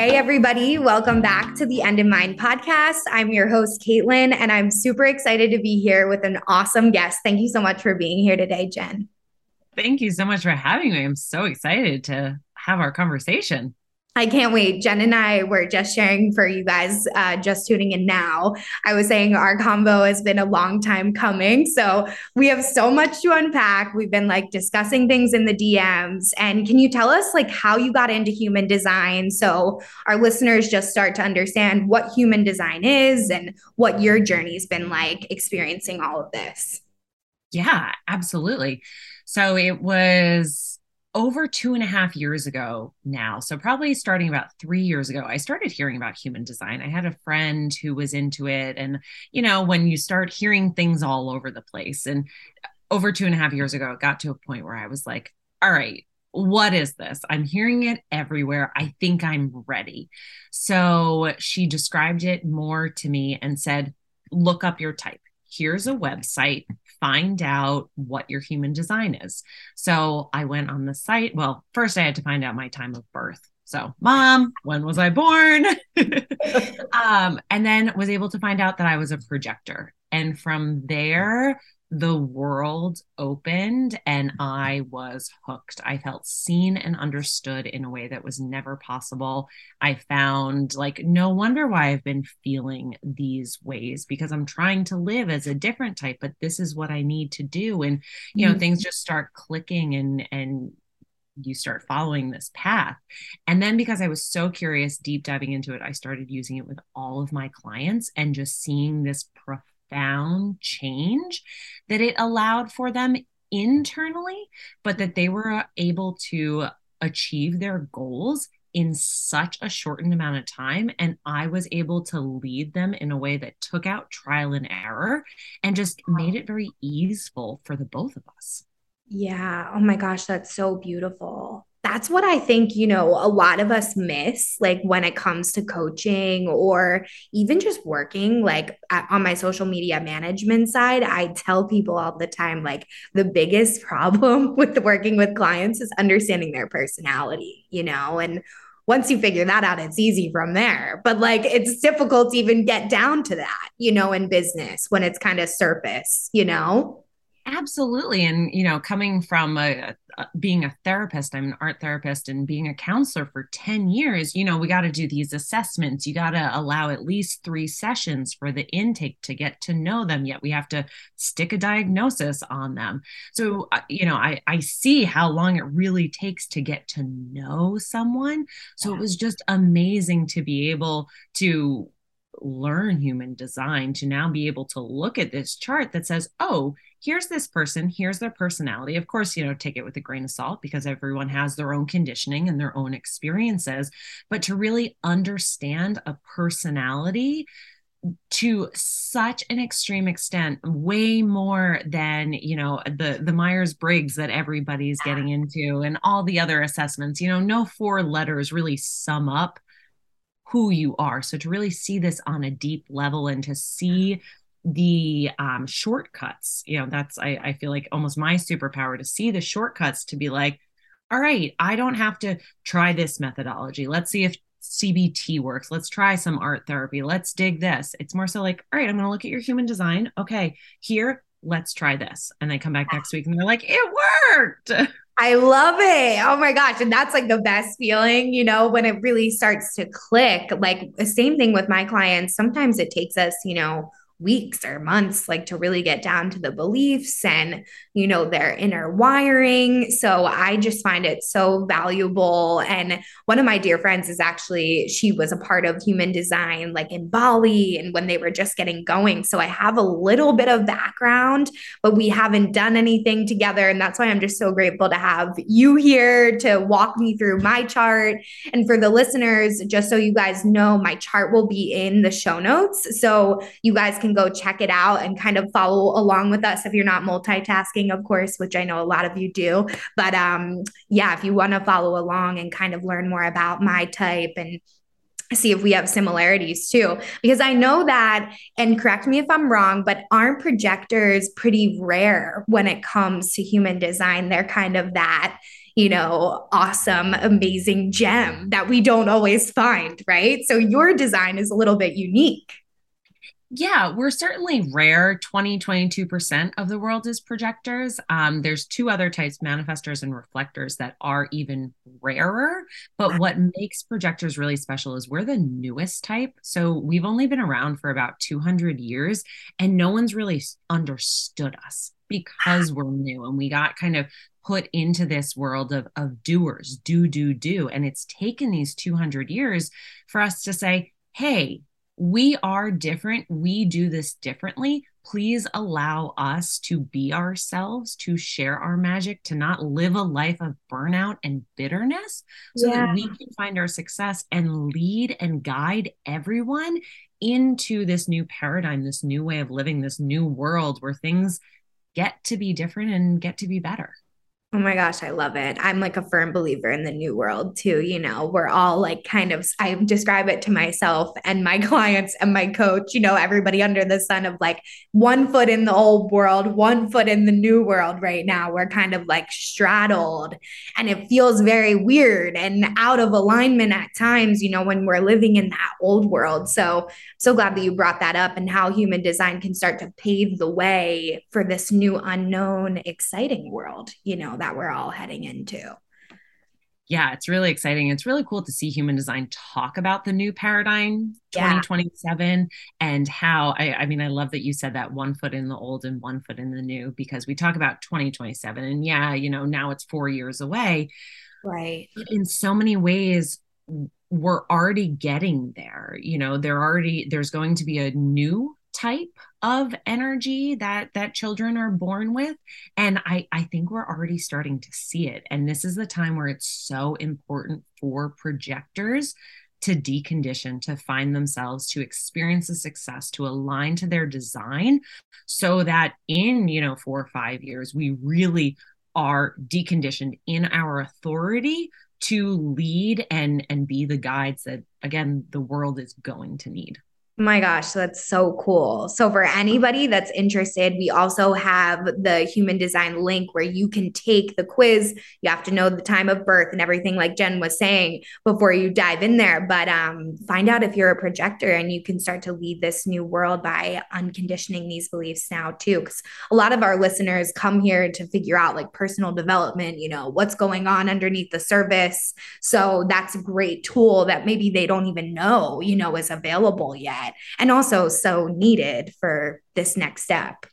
Hey, everybody, welcome back to the End in Mind podcast. I'm your host, Caitlin, and I'm super excited to be here with an awesome guest. Thank you so much for being here today, Jenn. Thank you so much for having me. I'm so excited to have our conversation. I can't wait. Jenn and I were just sharing for you guys uh, just tuning in now. I was saying our combo has been a long time coming. So we have so much to unpack. We've been like discussing things in the DMs. And can you tell us like how you got into human design so our listeners just start to understand what human design is and what your journey's been like experiencing all of this? Yeah, absolutely. So it was over two and a half years ago now, so probably starting about three years ago, I started hearing about human design. I had a friend who was into it. And, you know, when you start hearing things all over the place, and over two and a half years ago, it got to a point where I was like, all right, what is this? I'm hearing it everywhere. I think I'm ready. So she described it more to me and said, look up your type. Here's a website find out what your human design is. So I went on the site. Well, first I had to find out my time of birth. So, mom, when was I born? um, and then was able to find out that I was a projector. And from there, the world opened and I was hooked. I felt seen and understood in a way that was never possible. I found like no wonder why I've been feeling these ways because I'm trying to live as a different type, but this is what I need to do. And you know, mm-hmm. things just start clicking and and you start following this path. And then because I was so curious, deep diving into it, I started using it with all of my clients and just seeing this profound profound change that it allowed for them internally, but that they were uh, able to achieve their goals in such a shortened amount of time. And I was able to lead them in a way that took out trial and error and just made it very easeful for the both of us. Yeah. Oh my gosh, that's so beautiful that's what I think, you know, a lot of us miss, like when it comes to coaching or even just working. Like on my social media management side, I tell people all the time, like the biggest problem with working with clients is understanding their personality, you know, and once you figure that out, it's easy from there. But like it's difficult to even get down to that, you know, in business when it's kind of surface, you know? Absolutely. And, you know, coming from a, a, being a therapist, I'm an art therapist and being a counselor for 10 years, you know, we got to do these assessments. You got to allow at least three sessions for the intake to get to know them. Yet we have to stick a diagnosis on them. So, uh, you know, I, I see how long it really takes to get to know someone. So yeah. it was just amazing to be able to learn human design to now be able to look at this chart that says, oh, here's this person, here's their personality. Of course, you know, take it with a grain of salt because everyone has their own conditioning and their own experiences. But to really understand a personality to such an extreme extent way more than you know the the myers-briggs that everybody's getting into and all the other assessments you know no four letters really sum up who you are. So to really see this on a deep level and to see the um, shortcuts, you know, that's I, I feel like almost my superpower to see the shortcuts to be like, all right, I don't have to try this methodology. Let's see if CBT works. Let's try some art therapy. Let's dig this. It's more so like, all right, I'm going to look at your human design. Okay, here, let's try this. And they come back next week and they're like, it worked. I love it. Oh my gosh. And that's like the best feeling, you know, when it really starts to click. Like the same thing with my clients. Sometimes it takes us, you know, weeks or months like to really get down to the beliefs and you know their inner wiring. So i just find it so valuable. And one of my dear friends is actually she was a part of human design like in bali and when they were just getting going. So i have a little bit of background but we haven't done anything together. And that's why i'm just so grateful to have you here to walk me through my chart. And for the listeners just so you guys know my chart will be in the show notes. So you guys can can go check it out and kind of follow along with us if you're not multitasking, of course, which I know a lot of you do. But um, yeah, if you want to follow along and kind of learn more about my type and see if we have similarities too. Because I know that, and correct me if I'm wrong, but aren't projectors pretty rare when it comes to human design? They're kind of that you know, awesome, amazing gem that we don't always find, right? So your design is a little bit unique. Yeah, we're certainly rare. 20, 22% of the world is projectors. Um, there's two other types, manifestors and reflectors, that are even rarer. But what makes projectors really special is we're the newest type. So we've only been around for about 200 years, and no one's really understood us because we're new and we got kind of put into this world of, of doers, do, do, do. And it's taken these 200 years for us to say, hey, we are different. We do this differently. Please allow us to be ourselves, to share our magic, to not live a life of burnout and bitterness so yeah. that we can find our success and lead and guide everyone into this new paradigm, this new way of living, this new world where things get to be different and get to be better. Oh my gosh, I love it. I'm like a firm believer in the new world too. You know, we're all like kind of, I describe it to myself and my clients and my coach, you know, everybody under the sun of like one foot in the old world, one foot in the new world right now. We're kind of like straddled and it feels very weird and out of alignment at times, you know, when we're living in that old world. So, so glad that you brought that up and how human design can start to pave the way for this new unknown, exciting world, you know that we're all heading into. Yeah, it's really exciting. It's really cool to see human design talk about the new paradigm 2027 yeah. and how I, I mean, I love that you said that one foot in the old and one foot in the new because we talk about 2027 and yeah, you know, now it's four years away. Right. In so many ways, we're already getting there. You know, there already, there's going to be a new type of energy that that children are born with. And i i think we're already starting to see it. And this is the time where it's so important for projectors to decondition to find themselves to experience the success to align to their design so that in you know 4 or 5 years we really are deconditioned in our authority to lead and and be the guides that again the world is going to need my gosh, that's so cool. So, for anybody that's interested, we also have the human design link where you can take the quiz. You have to know the time of birth and everything, like Jenn was saying, before you dive in there. But um, find out if you're a projector and you can start to lead this new world by unconditioning these beliefs now, too. Because a lot of our listeners come here to figure out like personal development, you know, what's going on underneath the surface. So, that's a great tool that maybe they don't even know, you know, is available yet and also so needed for this next step.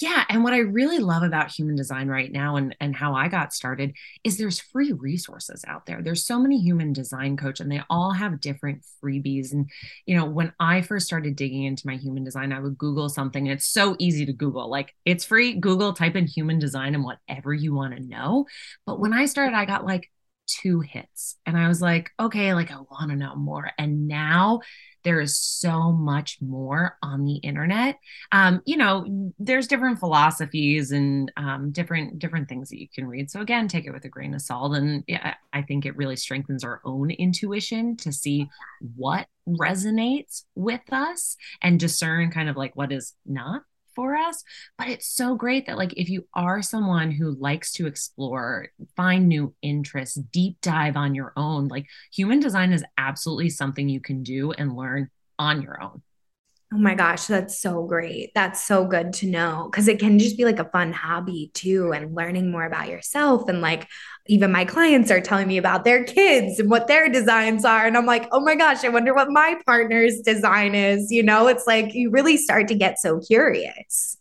Yeah, and what I really love about human design right now and and how I got started is there's free resources out there. There's so many human design coach and they all have different freebies and you know, when I first started digging into my human design, I would google something and it's so easy to google. Like it's free, Google type in human design and whatever you want to know. But when I started I got like two hits and I was like, okay, like I want to know more. And now there is so much more on the internet. Um, you know, there's different philosophies and um, different different things that you can read. So again, take it with a grain of salt. And yeah, I think it really strengthens our own intuition to see what resonates with us and discern kind of like what is not for us. But it's so great that, like, if you are someone who likes to explore, find new interests, deep dive on your own, like, human design is absolutely something you can do and learn on your own. Oh my gosh, that's so great. That's so good to know because it can just be like a fun hobby too, and learning more about yourself. And like, even my clients are telling me about their kids and what their designs are. And I'm like, oh my gosh, I wonder what my partner's design is. You know, it's like you really start to get so curious.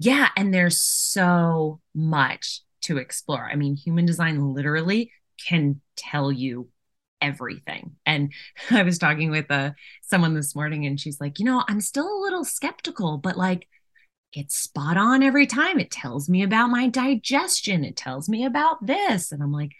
Yeah. And there's so much to explore. I mean, human design literally can tell you everything. And I was talking with uh, someone this morning and she's like, you know, I'm still a little skeptical, but like it's spot on every time. It tells me about my digestion, it tells me about this. And I'm like,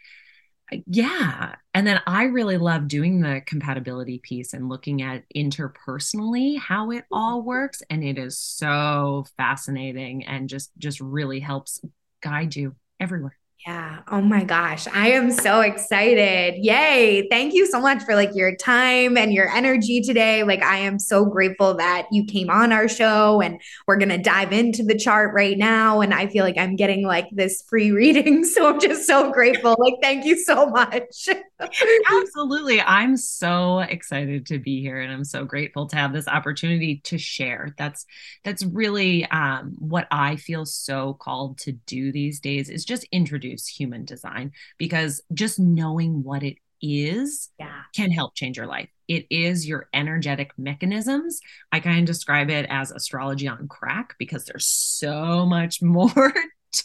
yeah. And then I really love doing the compatibility piece and looking at interpersonally how it all works. And it is so fascinating and just just really helps guide you everywhere. Yeah. Oh my gosh. I am so excited. Yay. Thank you so much for like your time and your energy today. Like I am so grateful that you came on our show and we're going to dive into the chart right now and I feel like I'm getting like this free reading so I'm just so grateful. Like thank you so much. Absolutely. I'm so excited to be here and I'm so grateful to have this opportunity to share. That's that's really um, what I feel so called to do these days is just introduce human design because just knowing what it is yeah. can help change your life. It is your energetic mechanisms. I kind of describe it as astrology on crack because there's so much more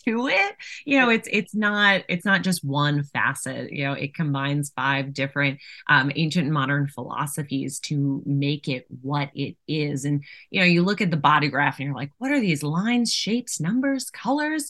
to it you know it's it's not it's not just one facet you know it combines five different um, ancient and modern philosophies to make it what it is and you know you look at the body graph and you're like what are these lines shapes numbers colors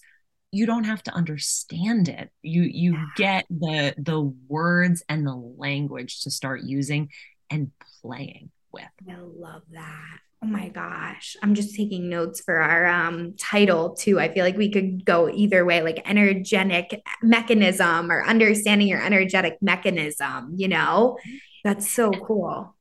you don't have to understand it you you get the the words and the language to start using and playing with i love that Oh my gosh. I'm just taking notes for our um, title too. I feel like we could go either way, like energetic mechanism or understanding your energetic mechanism, you know? That's so cool.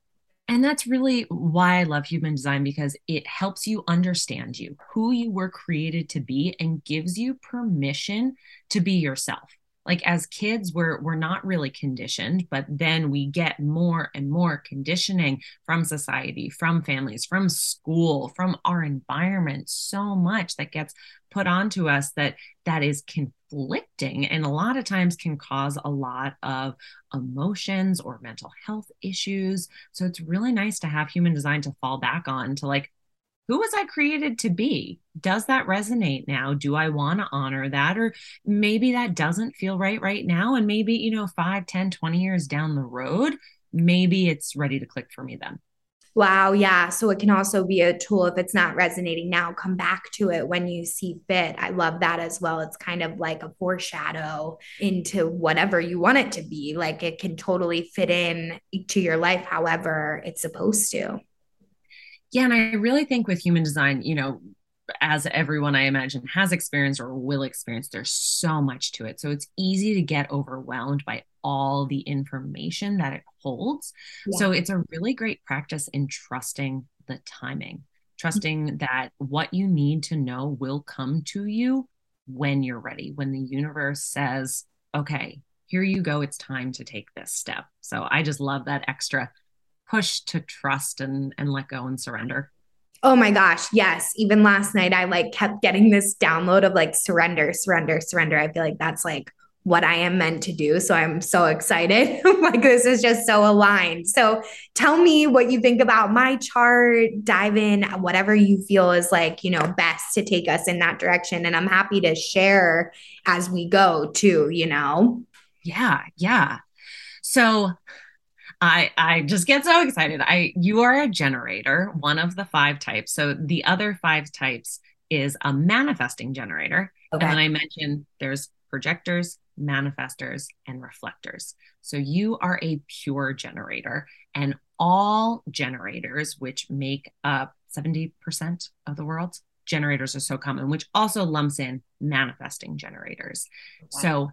And that's really why I love human design because it helps you understand you, who you were created to be, and gives you permission to be yourself. Like as kids we're we're not really conditioned but then we get more and more conditioning from society from families from school from our environment so much that gets put onto us that that is conflicting and a lot of times can cause a lot of emotions or mental health issues so it's really nice to have human design to fall back on to like who was I created to be? Does that resonate now? Do I want to honor that? Or maybe that doesn't feel right right now. And maybe, you know, 5, 10, 20 years down the road, maybe it's ready to click for me then. Wow. Yeah. So it can also be a tool if it's not resonating now, come back to it when you see fit. I love that as well. It's kind of like a foreshadow into whatever you want it to be. Like it can totally fit in to your life however it's supposed to. Yeah, and I really think with human design, you know, as everyone I imagine has experienced or will experience, there's so much to it. So it's easy to get overwhelmed by all the information that it holds. Yeah. So it's a really great practice in trusting the timing, trusting mm-hmm. that what you need to know will come to you when you're ready, when the universe says, okay, here you go, it's time to take this step. So I just love that extra push to trust and and let go and surrender oh my gosh yes. Even last night i like kept getting this download of like surrender surrender surrender. I feel like that's like what i am meant to do. So i'm so excited. Like this is just so aligned. So tell me what you think about my chart dive in whatever you feel is like you know best to take us in that direction. And i'm happy to share as we go too you know? Yeah yeah. So I I just get so excited. I you are a generator, one of the five types. So the other five types is a manifesting generator. Okay. And then I mentioned there's projectors, manifestors, and reflectors. So you are a pure generator, and all generators, which make up 70% of the world, generators are so common, which also lumps in manifesting generators. Wow. So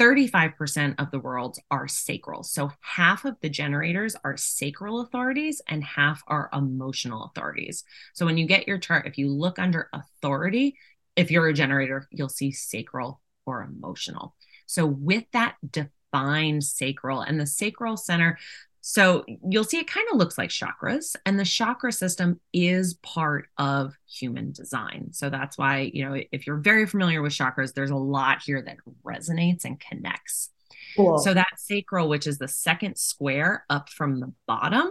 35% of the worlds are sacral. So half of the generators are sacral authorities and half are emotional authorities. So when you get your chart, if you look under authority, if you're a generator, you'll see sacral or emotional. So with that defined sacral and the sacral center, So you'll see it kind of looks like chakras, and the chakra system is part of human design. So that's why, you know, if you're very familiar with chakras, there's a lot here that resonates and connects. Cool. So that sacral, which is the second square up from the bottom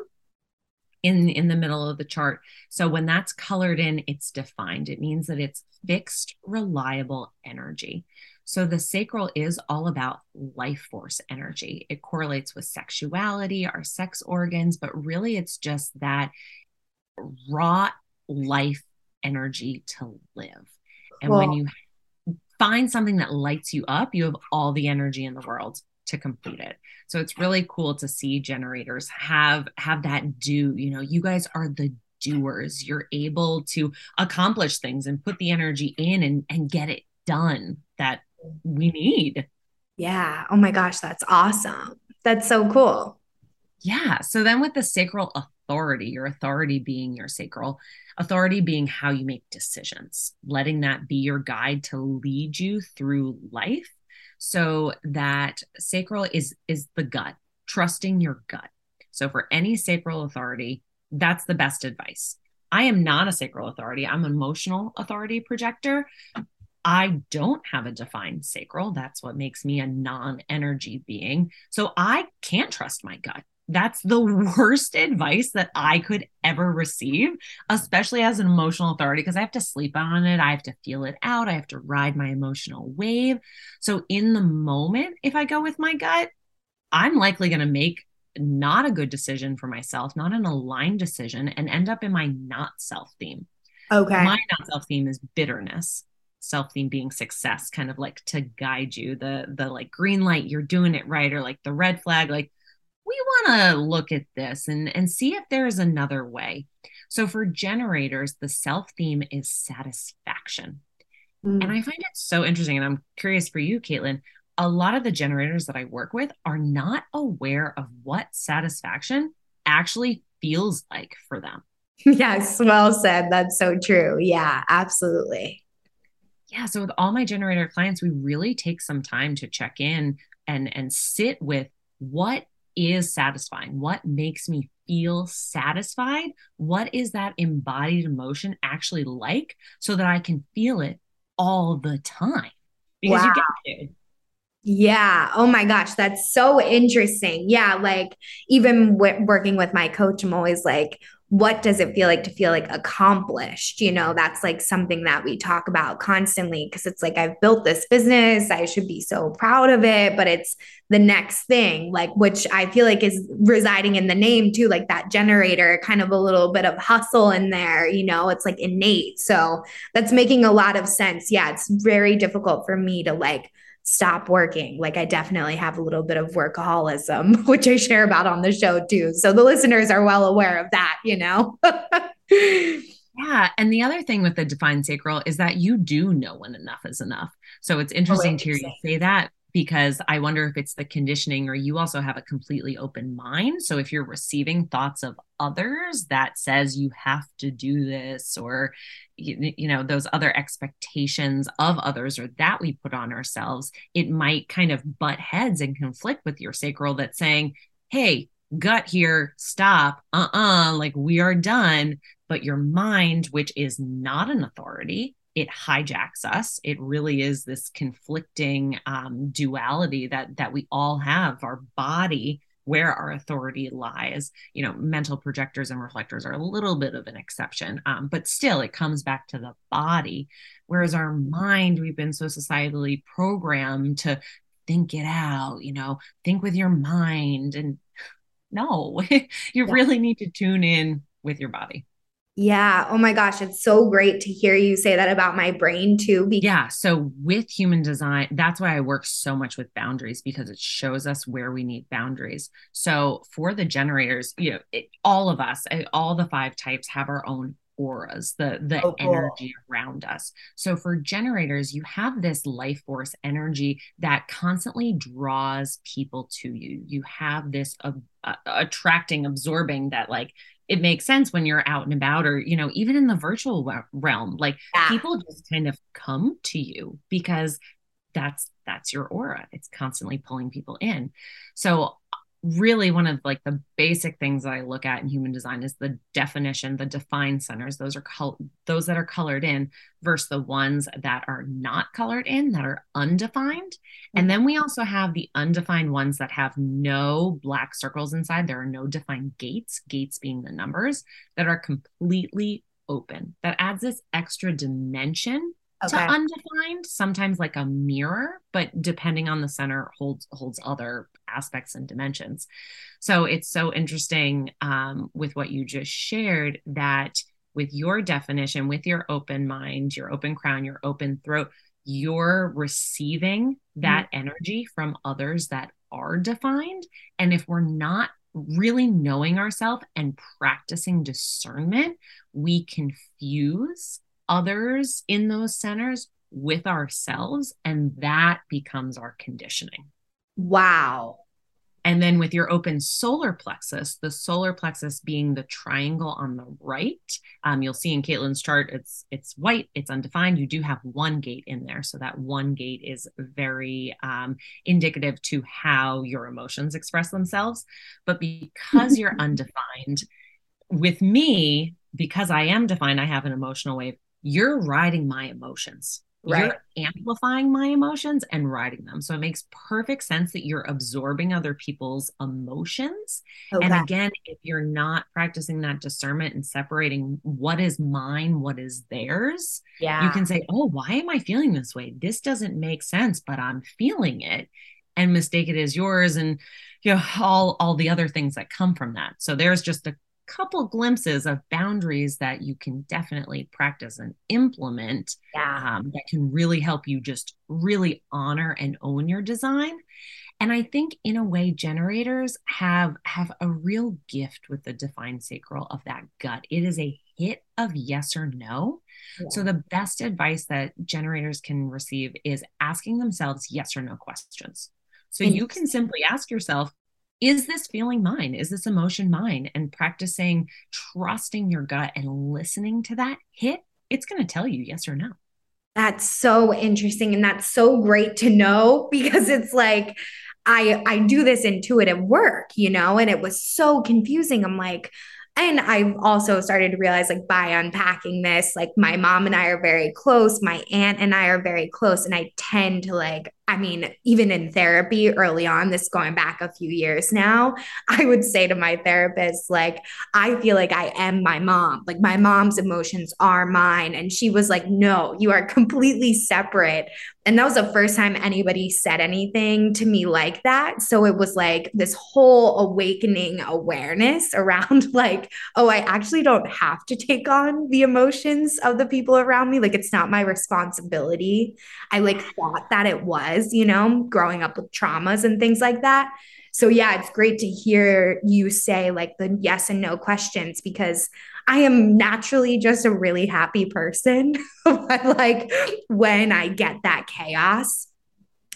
in in the middle of the chart. So when that's colored in, it's defined. It means that it's fixed, reliable energy. So the sacral is all about life force energy. It correlates with sexuality, our sex organs, but really it's just that raw life energy to live. And when you find something that lights you up, you have all the energy in the world to complete it. So it's really cool to see generators have have that do, you know, you guys are the doers. You're able to accomplish things and put the energy in and and get it done that we need. Yeah. Oh my gosh, that's awesome. That's so cool. Yeah. So then with the sacral authority, your authority being your sacral, authority being how you make decisions, letting that be your guide to lead you through life. So that sacral is is the gut, trusting your gut. So for any sacral authority, that's the best advice. I am not a sacral authority. I'm an emotional authority projector. I don't have a defined sacral. That's what makes me a non energy being. So I can't trust my gut. That's the worst advice that I could ever receive, especially as an emotional authority, because I have to sleep on it. I have to feel it out. I have to ride my emotional wave. So, in the moment, if I go with my gut, I'm likely going to make not a good decision for myself, not an aligned decision, and end up in my not self theme. Okay. My not self theme is bitterness self theme being success kind of like to guide you the the like green light you're doing it right or like the red flag like we want to look at this and and see if there is another way. So for generators the self theme is satisfaction. Mm. and i find it so interesting and i'm curious for you caitlin a lot of the generators that i work with are not aware of what satisfaction actually feels like for them. Yes well said that's so true yeah absolutely yeah so with all my generator clients we really take some time to check in and and sit with what is satisfying what makes me feel satisfied what is that embodied emotion actually like so that i can feel it all the time because wow. you get to yeah. Oh my gosh. That's so interesting. Yeah. Like, even w- working with my coach, I'm always like, what does it feel like to feel like accomplished? You know, that's like something that we talk about constantly because it's like, I've built this business. I should be so proud of it, but it's the next thing, like, which I feel like is residing in the name too, like that generator, kind of a little bit of hustle in there, you know, it's like innate. So that's making a lot of sense. Yeah. It's very difficult for me to like, stop working. Like I definitely have a little bit of workaholism, which I share about on the show too. So the listeners are well aware of that, you know? yeah. And the other thing with the defined sacral is that you do know when enough is enough. So it's oh, interesting oh, to hear you say that because I wonder if it's the conditioning or you also have a completely open mind. So if you're receiving thoughts of others that says you have to do this or you, know those other expectations of others or that we put on ourselves, it might kind of butt heads and conflict with your sacral that's saying, "Hey, gut here, stop. Uh-uh, like we are done." But your mind, which is not an authority, it hijacks us it really is this conflicting um, duality that that we all have our body where our authority lies. You know mental projectors and reflectors are a little bit of an exception um, but still it comes back to the body. Whereas our mind we've been so societally programmed to think it out you know think with your mind and no you yeah. really need to tune in with your body yeah. Oh my gosh. It's so great to hear you say that about my brain too. Because- yeah. So with human design, that's why I work so much with boundaries because it shows us where we need boundaries. So for the generators, you know, it, all of us, eh, all the five types have our own auras, the the oh, cool. energy around us. So for generators, you have this life force energy that constantly draws people to you. You have this uh, uh, attracting, absorbing that like it makes sense when you're out and about or you know even in the virtual realm like yeah. people just kind of come to you because that's that's your aura it's constantly pulling people in so really one of like the basic things that I look at in human design is the definition, the defined centers. Those are col- those that are colored in versus the ones that are not colored in, that are undefined. Mm-hmm. And then we also have the undefined ones that have no black circles inside. There are no defined gates, gates being the numbers that are completely open. That adds this extra dimension okay. to undefined sometimes like a mirror but depending on the center holds holds other aspects and dimensions so it's so interesting um, with what you just shared that with your definition with your open mind your open crown your open throat you're receiving that mm-hmm. energy from others that are defined and if we're not really knowing ourselves and practicing discernment we confuse others in those centers with ourselves. And that becomes our conditioning. Wow. And then with your open solar plexus, the solar plexus being the triangle on the right, um, you'll see in Caitlin's chart, it's it's white, it's undefined. You do have one gate in there, so that one gate is very um, indicative to how your emotions express themselves. But because you're undefined, with me, because I am defined, I have an emotional wave you're riding my emotions. Right. You're amplifying my emotions and riding them. So it makes perfect sense that you're absorbing other people's emotions. Okay. And again, if you're not practicing that discernment and separating what is mine, what is theirs, yeah. you can say, Oh, why am I feeling this way? This doesn't make sense, but I'm feeling it and mistake it as yours and you know all all the other things that come from that. So there's just a couple glimpses of boundaries that you can definitely practice and implement yeah. um, that can really help you just really honor and own your design and i think in a way generators have have a real gift with the defined sacral of that gut it is a hit of yes or no yeah. so the best advice that generators can receive is asking themselves yes or no questions so you can simply ask yourself is this feeling mine? Is this emotion mine? And practicing trusting your gut and listening to that hit, it's going to tell you yes or no. That's so interesting. And that's so great to know because it's like, I I do this intuitive work, you know, and it was so confusing. I'm like, and I've also started to realize, like, by unpacking this, like, my mom and I are very close. My aunt and I are very close. And I tend to, like, I mean, even in therapy early on, this going back a few years now, I would say to my therapist, like, I feel like I am my mom. Like, my mom's emotions are mine. And she was like, no, you are completely separate. And that was the first time anybody said anything to me like that. So it was like this whole awakening awareness around, like, oh, I actually don't have to take on the emotions of the people around me. Like, it's not my responsibility. I like thought that it was you know, growing up with traumas and things like that. So, yeah, it's great to hear you say like the yes and no questions because I am naturally just a really happy person. but like when I get that chaos,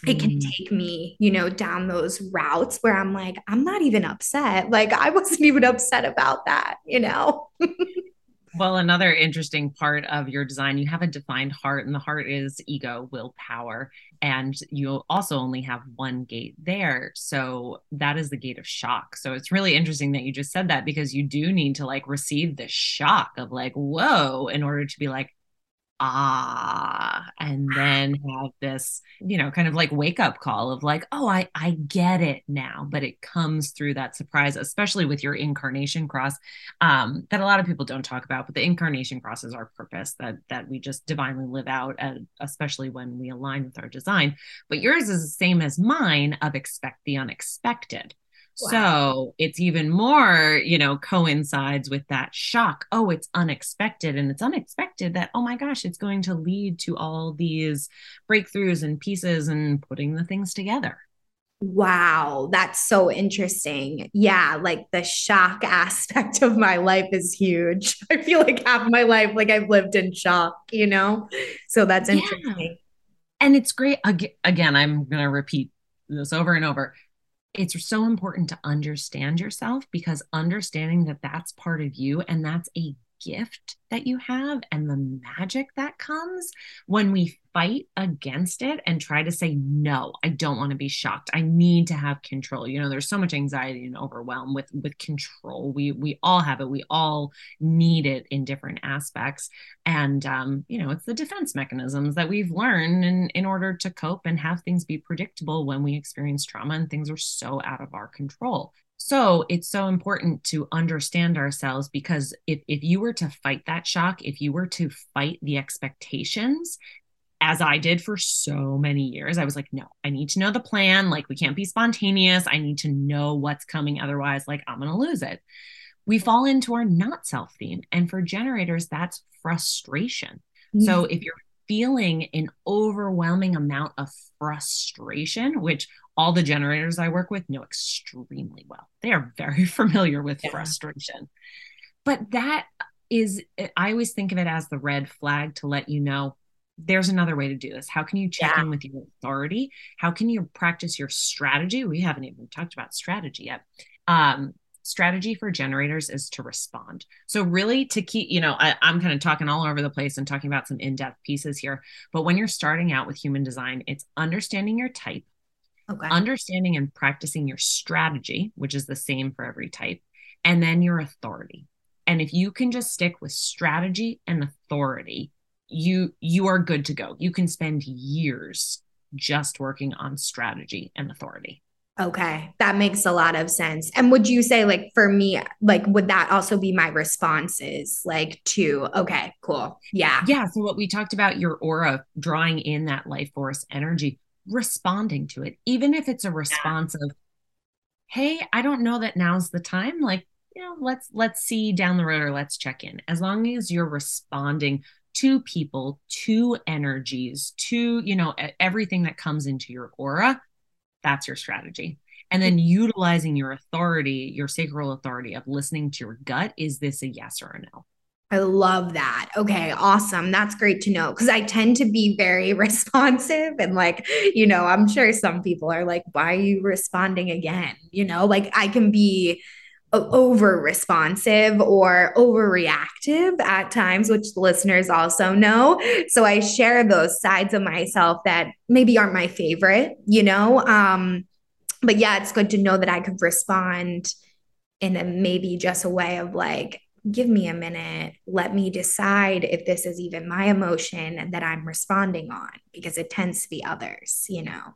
it can mm. take me, you know, down those routes where I'm like, I'm not even upset. Like, I wasn't even upset about that, you know? Well, another interesting part of your design, you have a defined heart, and the heart is ego, willpower. And you also only have one gate there. So that is the gate of shock. So it's really interesting that you just said that because you do need to like receive the shock of like, whoa, in order to be like, ah and then have this you know kind of like wake up call of like oh i i get it now but it comes through that surprise especially with your incarnation cross um that a lot of people don't talk about but the incarnation cross is our purpose that that we just divinely live out and especially when we align with our design. But yours is the same as mine of expect the unexpected Wow. So it's even more, you know, coincides with that shock. Oh, it's unexpected. And it's unexpected that, oh my gosh, it's going to lead to all these breakthroughs and pieces and putting the things together. Wow, that's so interesting. Yeah, like the shock aspect of my life is huge. I feel like half my life, like I've lived in shock, you know? So that's interesting. Yeah. And it's great. Again, I'm going to repeat this over and over it's so important to understand yourself because understanding that that's part of you and that's a gift that you have and the magic that comes when we fight against it and try to say no i don't want to be shocked. I need to have control. You know there's so much anxiety and overwhelm with with control. We we all have it. We all need it in different aspects. And um you know it's the defense mechanisms that we've learned in in order to cope and have things be predictable when we experience trauma and things are so out of our control so it's so important to understand ourselves because if, if you were to fight that shock, if you were to fight the expectations, as I did for so many years, I was like, no, I need to know the plan. Like, we can't be spontaneous. I need to know what's coming. Otherwise, like, I'm going to lose it. We fall into our not self theme. And for generators, that's frustration. Mm-hmm. So if you're feeling an overwhelming amount of frustration, which all the generators I work with know extremely well. They are very familiar with yeah. frustration. But that is, I always think of it as the red flag to let you know there's another way to do this. How can you check yeah. in with your authority? How can you practice your strategy? We haven't even talked about strategy yet. Um, strategy for generators is to respond. So, really, to keep, you know, I, am kind of talking all over the place and talking about some in depth pieces here. But when you're starting out with human design, it's understanding your type, Okay. Understanding and practicing your strategy, which is the same for every type, and then your authority. And if you can just stick with strategy and authority, you you are good to go. You can spend years just working on strategy and authority. Okay, that makes a lot of sense. And would you say, like, for me, like, would that also be my responses, like, to, okay, cool. Yeah. Yeah. So, what we talked about your aura drawing in that life force energy, responding to it, even if it's a response of, hey, I don't know that now's the time. Like, you know, let's let's see down the road or let's check in. As long as you're responding to people, to energies, to, you know, everything that comes into your aura, that's your strategy. And then utilizing your authority, your sacral authority of listening to your gut, is this a yes or a no? I love that. Okay, awesome. That's great to know because I tend to be very responsive and like, you know, I'm sure some people are like, why are you responding again? You know, like I can be over responsive or overreactive at times, which listeners also know. So I share those sides of myself that maybe aren't my favorite, you know? Um, but yeah, it's good to know that I could respond in a maybe just a way of like, give me a minute. Let me decide if this is even my emotion that I'm responding on because it tends to be others, you know.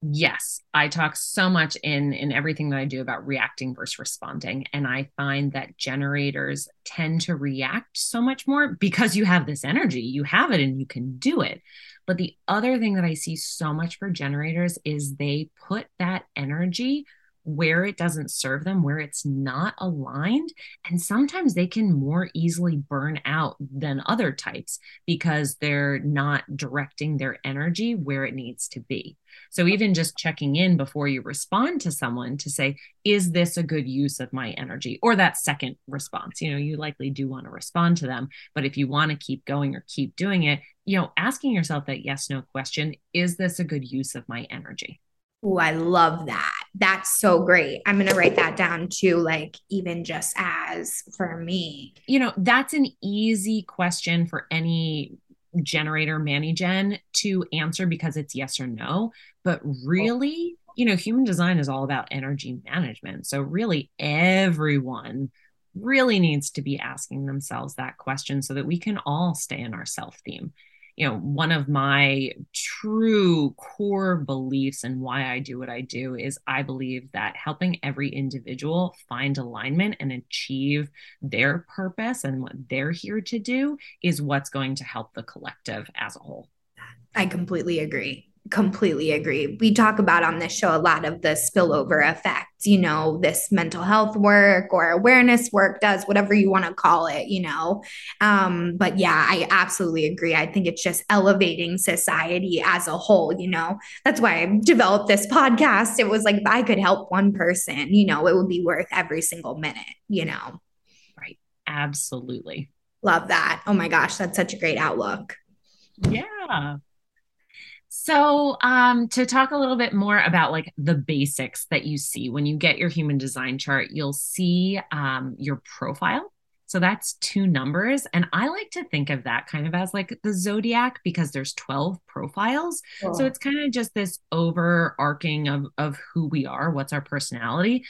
Yes, I talk so much in in everything that I do about reacting versus responding and I find that generators tend to react so much more because you have this energy. You have it and you can do it. But the other thing that I see so much for generators is they put that energy where it doesn't serve them, where it's not aligned. And sometimes they can more easily burn out than other types because they're not directing their energy where it needs to be. So, even just checking in before you respond to someone to say, is this a good use of my energy? Or that second response, you know, you likely do want to respond to them. But if you want to keep going or keep doing it, you know, asking yourself that yes no question, is this a good use of my energy? Oh, I love that. That's so great. I'm going to write that down too, like, even just as for me. You know, that's an easy question for any generator ManiGen to answer because it's yes or no. But really, you know, human design is all about energy management. So, really, everyone really needs to be asking themselves that question so that we can all stay in our self theme you know, one of my true core beliefs and why I do what I do is I believe that helping every individual find alignment and achieve their purpose and what they're here to do is what's going to help the collective as a whole. I completely agree completely agree. We talk about on this show a lot of the spillover effects, you know, this mental health work or awareness work does, whatever you want to call it, you know. Um, but yeah, I absolutely agree. I think it's just elevating society as a whole, you know. That's why I developed this podcast. It was like if I could help one person, you know, it would be worth every single minute, you know. Right. Absolutely. Love that. Oh my gosh, that's such a great outlook. Yeah. So, um, to talk a little bit more about like the basics that you see when you get your human design chart, you'll see um, your profile. So that's two numbers. And I like to think of that kind of as like the zodiac because there's 12 profiles. Cool. So it's kind of just this overarching of, of who we are, what's our personality.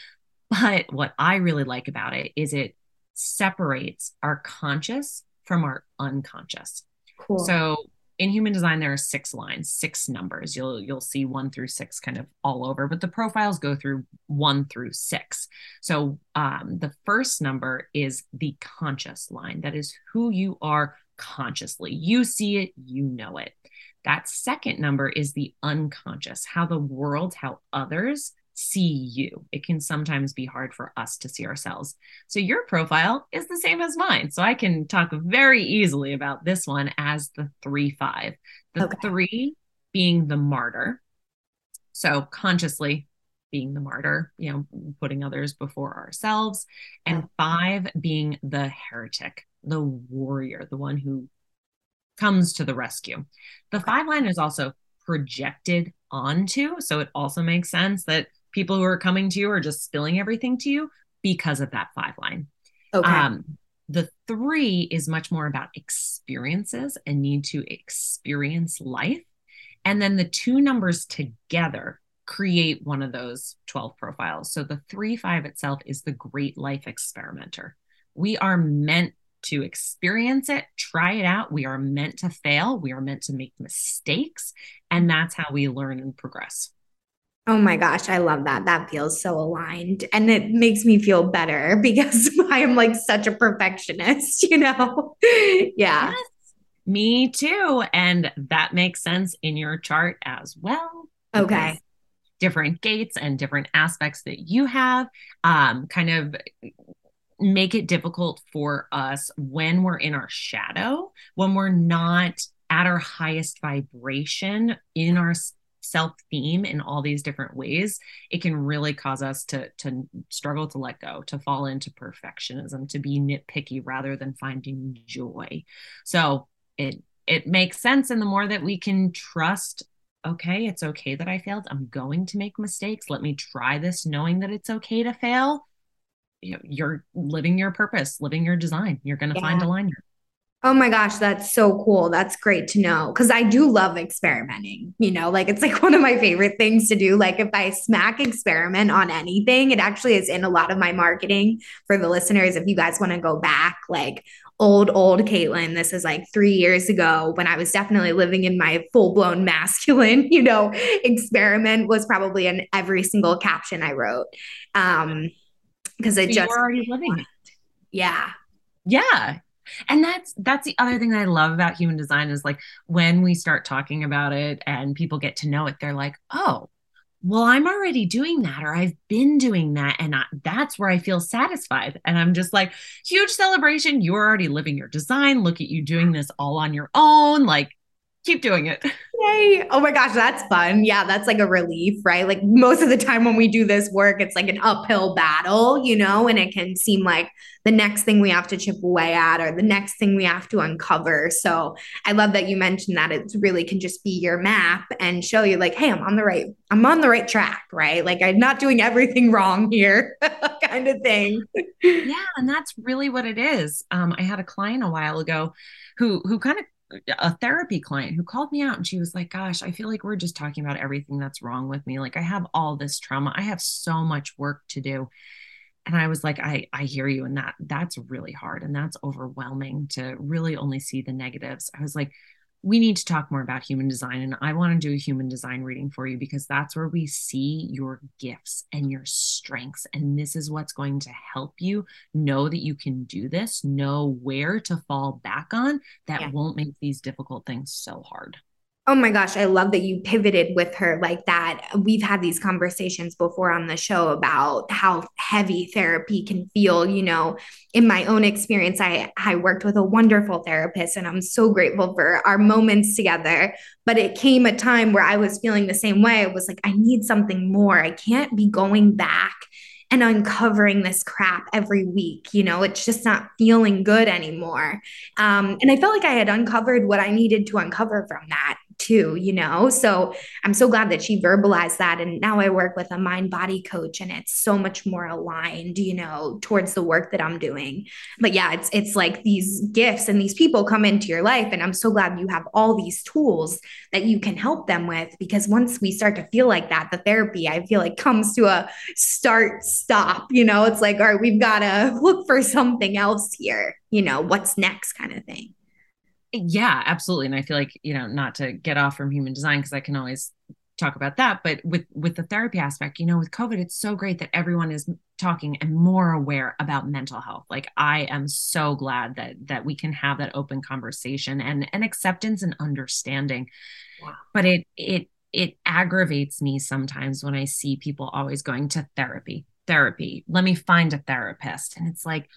But what I really like about it is it separates our conscious from our unconscious. Cool. So in human design there are six lines six numbers. You'll you'll see one through six kind of all over but the profiles go through one through six. So um, the first number is the conscious line. That is who you are consciously. You see it you know it. That second number is the unconscious how the world how others see you. It can sometimes be hard for us to see ourselves. So your profile is the same as mine. So I can talk very easily about this one as the 3 5. The okay. 3 being the martyr. So consciously being the martyr, you know, putting others before ourselves, and five being the heretic, the warrior, the one who comes to the rescue. The five line is also projected onto. So it also makes sense that people who are coming to you are just spilling everything to you because of that five line. Okay. Um, the three is much more about experiences and need to experience life. And then the two numbers together create one of those 12 profiles. So the three five itself is the great life experimenter. We are meant to experience it, try it out. We are meant to fail. We are meant to make mistakes. And that's how we learn and progress. Oh my gosh, I love that. That feels so aligned. And it makes me feel better because I am like such a perfectionist, you know? yeah. Yes, me too. And that makes sense in your chart as well. Okay. Different gates and different aspects that you have um, kind of make it difficult for us when we're in our shadow, when we're not at our highest vibration in our self theme in all these different ways, it can really cause us to to struggle to let go, to fall into perfectionism, to be nitpicky rather than finding joy. So it it makes sense and the more that we can trust okay, it's okay that I failed. I'm going to make mistakes. Let me try this knowing that it's okay to fail. You're living your purpose, living your design. You're going to yeah. find alignment. Oh my gosh, that's so cool. That's great to know because I do love experimenting. You know, like it's like one of my favorite things to do. Like if I smack experiment on anything, it actually is in a lot of my marketing for the listeners. If you guys want to go back, like old, old Caitlin, this is like three years ago when I was definitely living in my full blown masculine, you know, experiment was probably in every single caption I wrote. Um, because it just already living it. Yeah. Yeah and that's that's the other thing that i love about human design is like when we start talking about it and people get to know it they're like oh well i'm already doing that or i've been doing that and I, that's where i feel satisfied. And i'm just like huge celebration. You're already living your design. Look at you doing this all on your own. Like keep doing it. Yay. Oh my gosh, that's fun. Yeah, that's like a relief, right? Like most of the time when we do this work, it's like an uphill battle, you know, and it can seem like the next thing we have to chip away at or the next thing we have to uncover. So I love that you mentioned that it really can just be your map and show you like, hey, I'm on the right, I'm on the right track, right? Like I'm not doing everything wrong here, kind of thing. yeah, and that's really what it is. Um, I had a client a while ago who who kind of a therapy client who called me out and she was like, Gosh, I feel like we're just talking about everything that's wrong with me. Like, I have all this trauma, I have so much work to do. And I was like, I, I hear you. And that that's really hard and that's overwhelming to really only see the negatives. I was like, we need to talk more about human design. And I want to do a human design reading for you because that's where we see your gifts and your strengths. And this is what's going to help you know that you can do this, know where to fall back on that yeah. won't make these difficult things so hard. Oh my gosh, I love that you pivoted with her like that. We've had these conversations before on the show about how heavy therapy can feel. You know, in my own experience, I, I worked with a wonderful therapist and I'm so grateful for our moments together. But it came a time where I was feeling the same way. I was like, I need something more. I can't be going back and uncovering this crap every week. You know, it's just not feeling good anymore. Um, and I felt like I had uncovered what I needed to uncover from that too, you know? So I'm so glad that she verbalized that. And now I work with a mind body coach and it's so much more aligned, you know, towards the work that I'm doing. But yeah, it's, it's like these gifts and these people come into your life. And I'm so glad you have all these tools that you can help them with because once we start to feel like that, the therapy, I feel like comes to a start, stop, you know, it's like, all right, we've got to look for something else here, you know, what's next kind of thing. Yeah, absolutely. And I feel like, you know, not to get off from human design because I can always talk about that, but with with the therapy aspect, you know, with COVID, it's so great that everyone is talking and more aware about mental health. Like I am so glad that that we can have that open conversation and and acceptance and understanding. Wow. But it it it aggravates me sometimes when I see people always going to therapy, therapy. Let me find a therapist. And it's like,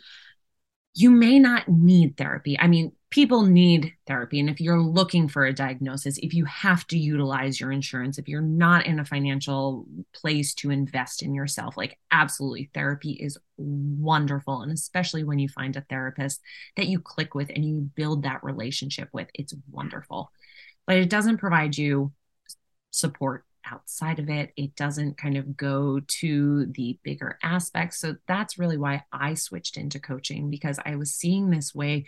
you may not need therapy. I mean, people need therapy. And if you're looking for a diagnosis, if you have to utilize your insurance, if you're not in a financial place to invest in yourself, like absolutely, therapy is wonderful. And especially when you find a therapist that you click with and you build that relationship with, it's wonderful. But it doesn't provide you support outside of it. It doesn't kind of go to the bigger aspects. So that's really why I switched into coaching because I was seeing this way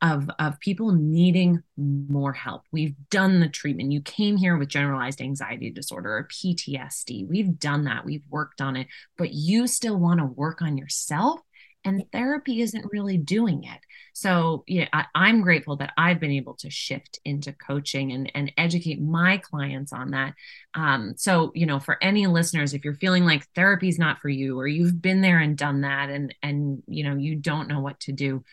of of people needing more help. We've done the treatment. You came here with generalized anxiety disorder or PTSD. We've done that. We've worked on it, but you still want to work on yourself and therapy isn't really doing it. So yeah, I, am grateful that I've been able to shift into coaching and, and educate my clients on that. Um, so you know, for any listeners, if you're feeling like therapy is not for you, or you've been there and done that, and and you know you don't know what to do,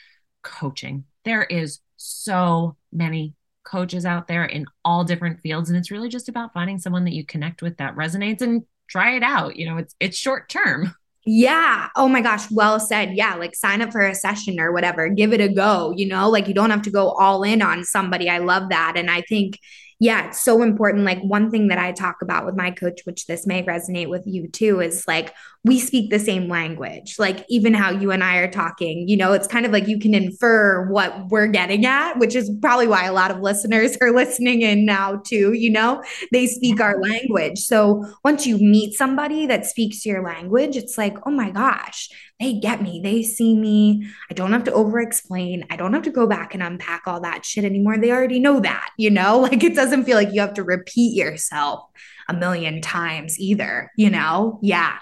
coaching. There is so many coaches out there in all different fields, and it's really just about finding someone that you connect with that resonates and try it out. You know, it's it's short term. Yeah. Oh my gosh. Well said. Yeah. Like sign up for a session or whatever. Give it a go. You know, like you don't have to go all in on somebody. I love that. And I think yeah, it's so important. Like one thing that I talk about with my coach, which this may resonate with you too, is like we speak the same language. Like even how you and I are talking, you know, it's kind of like you can infer what we're getting at, which is probably why a lot of listeners are listening in now too, you know, they speak our language. So once you meet somebody that speaks your language, it's like, oh my gosh, they get me. They see me. I don't have to over explain. I don't have to go back and unpack all that shit anymore. They already know that, you know? Like it doesn't feel like you have to repeat yourself a million times either, you know? Yeah.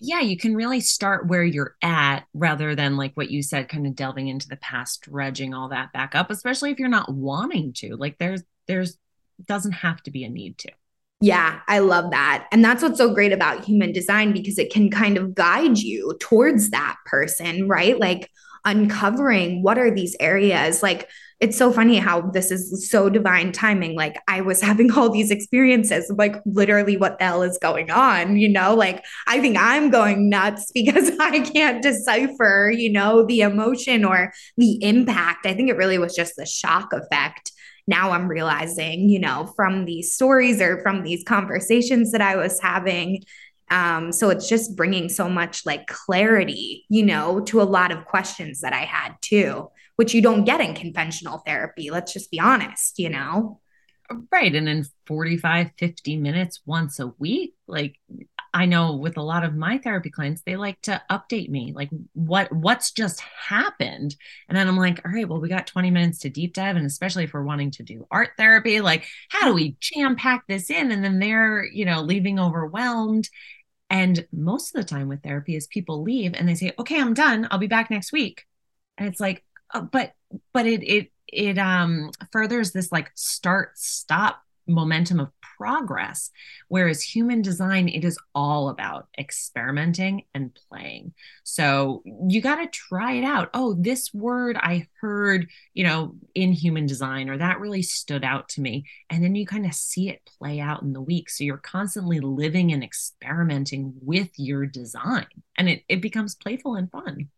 Yeah, you can really start where you're at rather than like what you said, kind of delving into the past, dredging all that back up, especially if you're not wanting to. Like there's, there's, doesn't have to be a need to. Yeah, I love that. And that's what's so great about human design because it can kind of guide you towards that person, right? Like uncovering what are these areas like it's so funny how this is so divine timing. Like I was having all these experiences, like literally what the hell is going on, you know? Like I think I'm going nuts because I can't decipher, you know, the emotion or the impact. I think it really was just the shock effect now I'm realizing, you know, from these stories or from these conversations that I was having. Um, so it's just bringing so much like clarity, you know, to a lot of questions that I had too, which you don't get in conventional therapy. Let's just be honest, you know? Right. And in 45, 50 minutes once a week, like I know with a lot of my therapy clients, they like to update me, like what what's just happened. And then I'm like, all right, well, we got 20 minutes to deep dive. And especially if we're wanting to do art therapy, like how do we jam pack this in? And then they're, you know, leaving overwhelmed. And most of the time with therapy is people leave and they say, okay, I'm done. I'll be back next week. And it's like, oh, but but it it it um furthers this like start stop momentum of progress. Whereas human design it is all about experimenting and playing. So you got to try it out. Oh this word i heard you know in human design or that really stood out to me. And then you kind of see it play out in the week. So you're constantly living and experimenting with your design and it, it becomes playful and fun.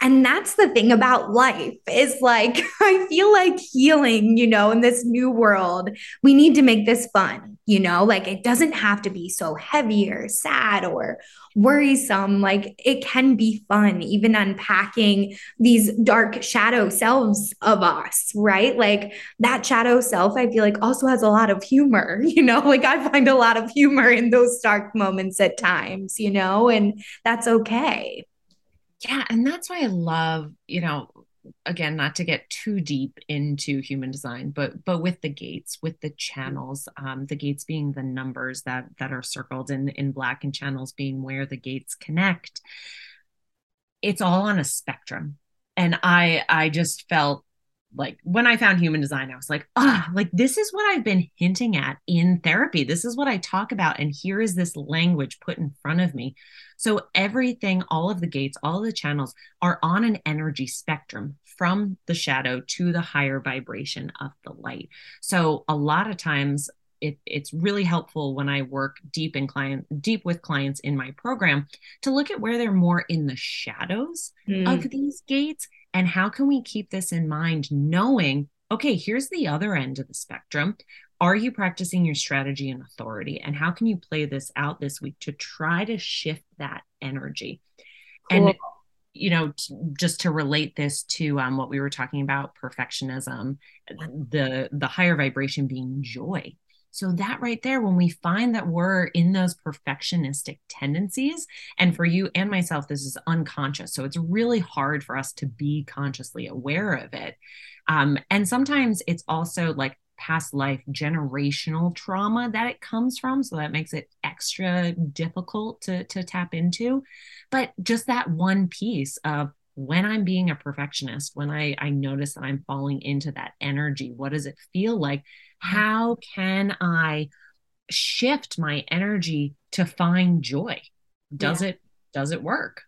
And that's the thing about life is like, I feel like healing, you know, in this new world, we need to make this fun. You know, like it doesn't have to be so heavy or sad or worrisome. Like it can be fun, even unpacking these dark shadow selves of us, right? Like that shadow self, I feel like also has a lot of humor, you know, like I find a lot of humor in those dark moments at times, you know, and that's okay. Yeah. And that's why I love, you know, again not to get too deep into human design but but with the gates with the channels um, the gates being the numbers that that are circled in in black and channels being where the gates connect it's all on a spectrum. And i i just felt like when I found human design, I was like, ah, like this is what I've been hinting at in therapy. This is what I talk about. And here is this language put in front of me. So everything, all of the gates, all of the channels are on an energy spectrum from the shadow to the higher vibration of the light. So a lot of times it, it's really helpful when I work deep in client deep with clients in my program to look at where they're more in the shadows mm. of these gates and how can we keep this in mind, knowing, okay, here's the other end of the spectrum. Are you practicing your strategy and authority? And how can you play this out this week to try to shift that energy? Cool. And you know just to relate this to um, what we were talking about perfectionism the the higher vibration being joy so, that right there, when we find that we're in those perfectionistic tendencies, and for you and myself, this is unconscious. So, it's really hard for us to be consciously aware of it. Um, and sometimes it's also like past life generational trauma that it comes from. So, that makes it extra difficult to, to tap into. But just that one piece of when I'm being a perfectionist, when I, I notice that I'm falling into that energy, what does it feel like? how can I shift my energy to find joy? Does yeah. it does it work?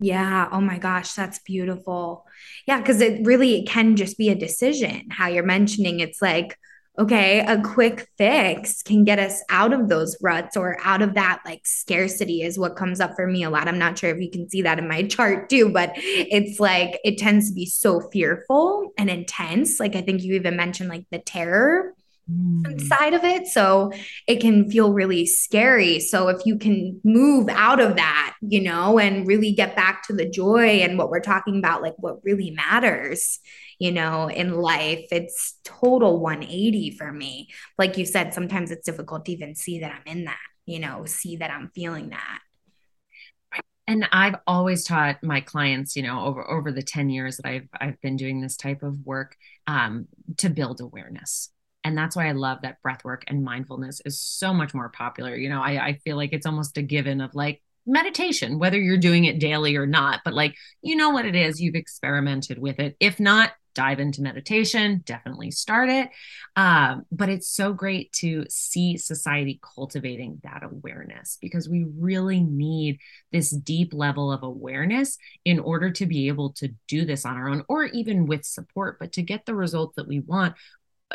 Yeah. Oh my gosh, that's beautiful. Yeah, because it really it can just be a decision. How you're mentioning it's like, okay, a quick fix can get us out of those ruts or out of that like scarcity is what comes up for me a lot. I'm not sure if you can see that in my chart too, but it's like it tends to be so fearful and intense. Like I think you even mentioned like the terror mm. side of it. So it can feel really scary. So if you can move out of that, you know, and really get back to the joy and what we're talking about, like what really matters, you know, in life, it's total 180 for me. Like you said, sometimes it's difficult to even see that I'm in that, you know, see that I'm feeling that. And I've always taught my clients, you know, over over the 10 years that I've I've been doing this type of work, um, to build awareness. And that's why i love that breath work and mindfulness is so much more popular. You know I, I feel like it's almost a given of like meditation whether you're doing it daily or not but like you know what it is you've experimented with it. If not dive into meditation definitely start it. Um, but it's so great to see society cultivating that awareness because we really need this deep level of awareness in order to be able to do this on our own or even with support but to get the results that we want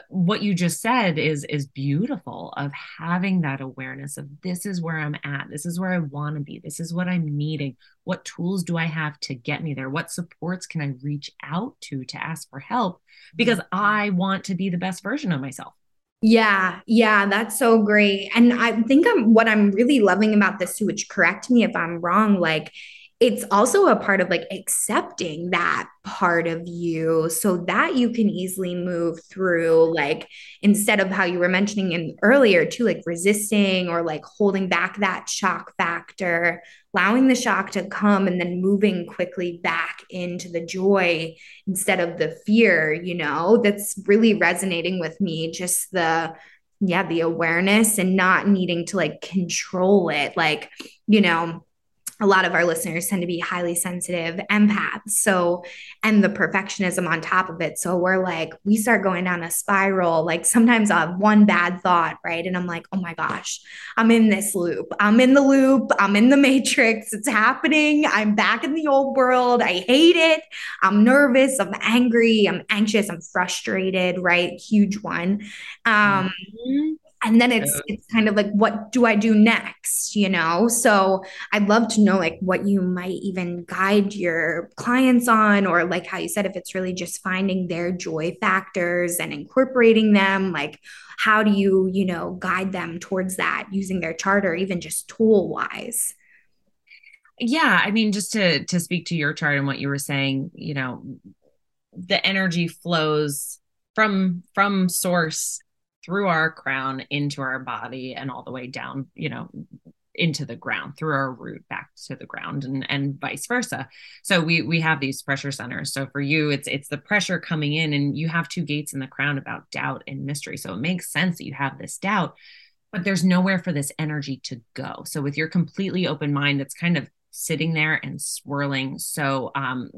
what you just said is is beautiful of having that awareness of this is where i'm at. This is where i want to be. This is what i'm needing. What tools do i have to get me there? What supports can i reach out to to ask for help? Because mm-hmm. i want to be the best version of myself. Yeah, yeah, that's so great. And I think I'm what I'm really loving about this too, which correct me if I'm wrong, like it's also a part of like accepting that part of you so that you can easily move through like instead of how you were mentioning in earlier too like resisting or like holding back that shock factor allowing the shock to come and then moving quickly back into the joy instead of the fear you know? That's really resonating with me just the yeah the awareness and not needing to like control it. Like you know a lot of our listeners tend to be highly sensitive empaths. So, and the perfectionism on top of it. So, we're like, we start going down a spiral. Like, sometimes I have one bad thought, right? And I'm like, oh my gosh, I'm in this loop. I'm in the loop. I'm in the matrix. It's happening. I'm back in the old world. I hate it. I'm nervous. I'm angry. I'm anxious. I'm frustrated, right? Huge one. Um, mm-hmm and then it's it's kind of like what do i do next you know? So i'd love to know like what you might even guide your clients on or like how you said if it's really just finding their joy factors and incorporating them like how do you you know guide them towards that using their chart or even just tool wise yeah i mean just to to speak to your chart and what you were saying you know the energy flows from from source through our crown into our body and all the way down, you know, into the ground through our root back to the ground and and vice versa. So we we have these pressure centers. So for you it's it's the pressure coming in and you have two gates in the crown about doubt and mystery. So it makes sense that you have this doubt but there's nowhere for this energy to go. So with your completely open mind it's kind of sitting there and swirling. So um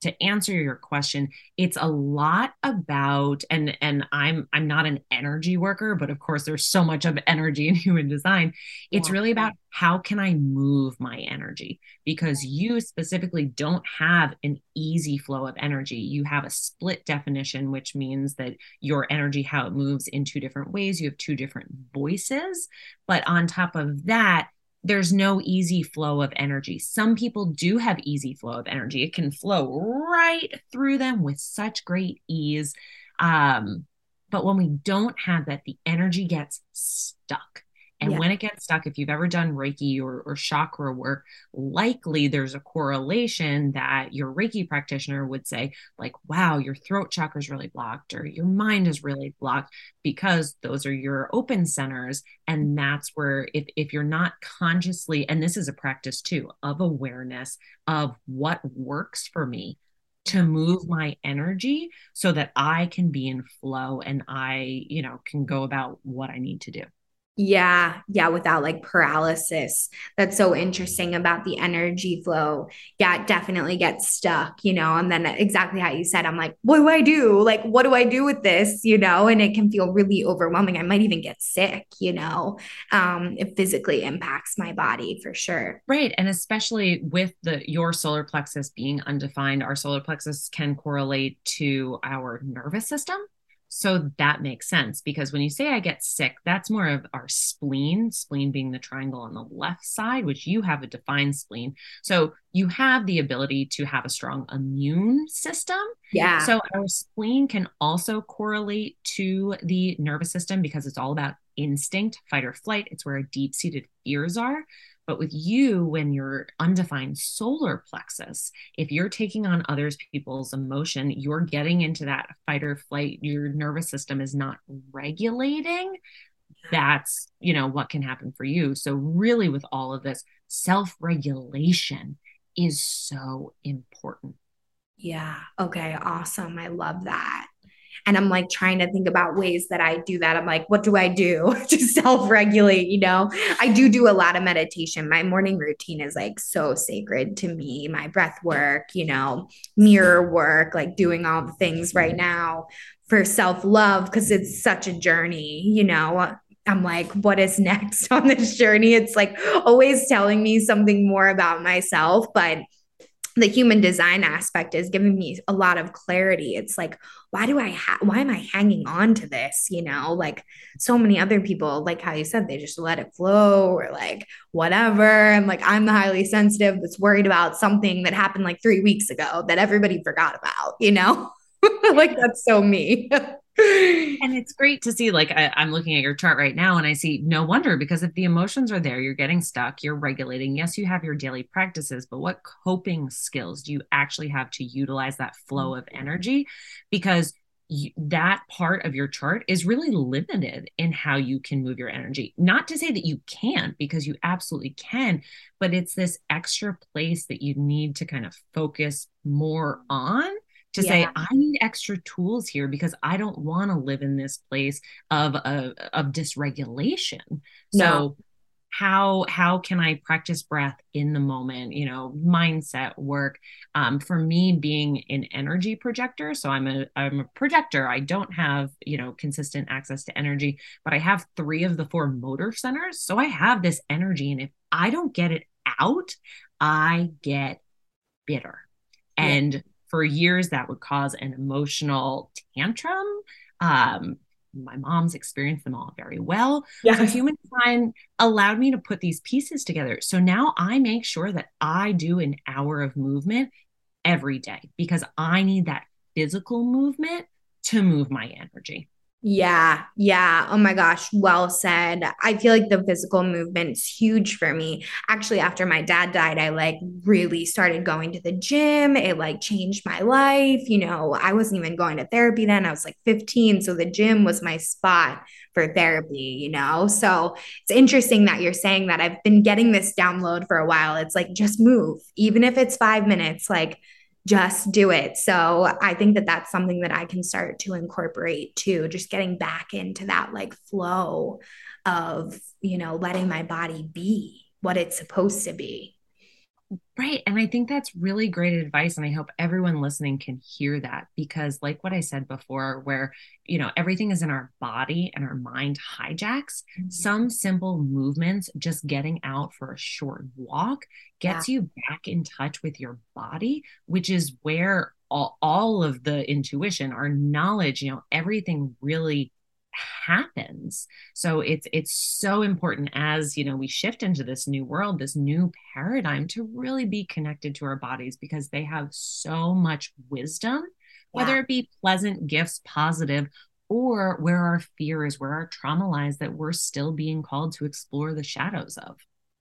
to answer your question it's a lot about and and i'm i'm not an energy worker but of course there's so much of energy in human design. It's yeah. really about how can i move my energy? Because you specifically don't have an easy flow of energy. You have a split definition which means that your energy how it moves in two different ways. You have two different voices. But on top of that there's no easy flow of energy. Some people do have easy flow of energy. It can flow right through them with such great ease. Um, but when we don't have that, the energy gets stuck. And yeah. when it gets stuck, if you've ever done Reiki or, or chakra work, likely there's a correlation that your Reiki practitioner would say, like, wow, your throat chakra is really blocked or your mind is really blocked because those are your open centers. And mm-hmm. that's where, if, if you're not consciously, and this is a practice too, of awareness of what works for me to mm-hmm. move my energy so that I can be in flow and I, you know, can go about what I need to do. Yeah, yeah, without like paralysis. That's so interesting about the energy flow. Yeah, it definitely gets stuck, you know. And then exactly how you said, I'm like, what do I do? Like, what do I do with this? You know, and it can feel really overwhelming. I might even get sick, you know. Um, it physically impacts my body for sure. Right. And especially with the your solar plexus being undefined, our solar plexus can correlate to our nervous system so that makes sense because when you say I get sick, that's more of our spleen, spleen being the triangle on the left side, which you have a defined spleen. So you have the ability to have a strong immune system. Yeah. So our spleen can also correlate to the nervous system because it's all about instinct, fight or flight. It's where our deep seated fears are. But with you, when you're undefined solar plexus, if you're taking on others people's emotion, you're getting into that fight or flight, your nervous system is not regulating. That's, you know, what can happen for you. So, really, with all of this, self regulation is so important. Yeah. Okay. Awesome. I love that and I'm like trying to think about ways that I do that. I'm like, what do I do to self regulate? You know, I do do a lot of meditation. My morning routine is like so sacred to me. My breath work, you know, mirror work, like doing all the things right now for self love because it's such a journey, you know. I'm like, what is next on this journey? It's like always telling me something more about myself, but the human design aspect is giving me a lot of clarity. It's like, why do I ha- why am I hanging on to this? You know, like so many other people, like how you said, they just let it flow or like whatever. And like I'm the highly sensitive that's worried about something that happened like three weeks ago that everybody forgot about, you know? like that's so me. and it's great to see like I, am looking at your chart right now and i see no wonder because if the emotions are there you're getting stuck you're regulating. Yes you have your daily practices but what coping skills do you actually have to utilize that flow of mm-hmm. energy? Because you, that part of your chart is really limited in how you can move your energy. Not to say that you can't because you absolutely can but it's this extra place that you need to kind of focus more on to yeah. say i need extra tools here because i don't want to live in this place of uh, of dysregulation. No. so how how can i practice breath in the moment you know mindset work? Um, for me being an energy projector so i'm a i'm a projector. I don't have you know consistent access to energy but i have three of the four motor centers so i have this energy and if i don't get it out i get bitter. And for years that would cause an emotional tantrum um, my mom's experienced them all very well. Yes. So human design allowed me to put these pieces together. So now I make sure that I do an hour of movement every day because I need that physical movement to move my energy. Yeah, yeah. Oh my gosh, well said. I feel like the physical movement's huge for me. Actually, after my dad died, I like really started going to the gym. It like changed my life. You know, I wasn't even going to therapy then. I was like 15, so the gym was my spot for therapy, you know? So it's interesting that you're saying that. I've been getting this download for a while. It's like just move, even if it's 5 minutes, like just do it. So I think that that's something that I can start to incorporate too, just getting back into that like flow of, you know, letting my body be what it's supposed to be. Right. And I think that's really great advice. And I hope everyone listening can hear that because, like what I said before, where, you know, everything is in our body and our mind hijacks, mm-hmm. some simple movements, just getting out for a short walk, gets yeah. you back in touch with your body, which is where all, all of the intuition, our knowledge, you know, everything really happens so it's it's so important as you know we shift into this new world this new paradigm to really be connected to our bodies because they have so much wisdom yeah. whether it be pleasant gifts positive or where our fear is where our trauma lies that we're still being called to explore the shadows of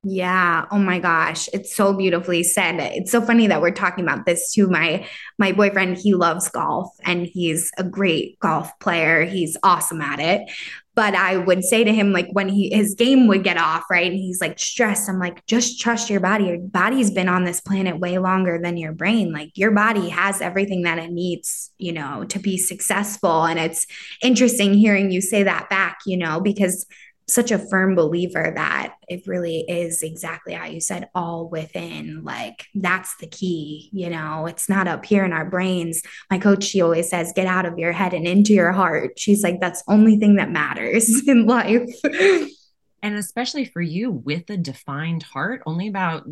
yeah. Oh my gosh. It's so beautifully said. It's so funny that we're talking about this too. My my boyfriend, he loves golf and he's a great golf player. He's awesome at it. But I would say to him, like when he his game would get off, right? And he's like stressed. I'm like, just trust your body. Your body's been on this planet way longer than your brain. Like your body has everything that it needs, you know, to be successful. And it's interesting hearing you say that back, you know, because such a firm believer that it really is exactly how you said all within like that's the key you know? It's not up here in our brains. My coach she always says get out of your head and into your heart. She's like that's only thing that matters in life. And especially for you with a defined heart only about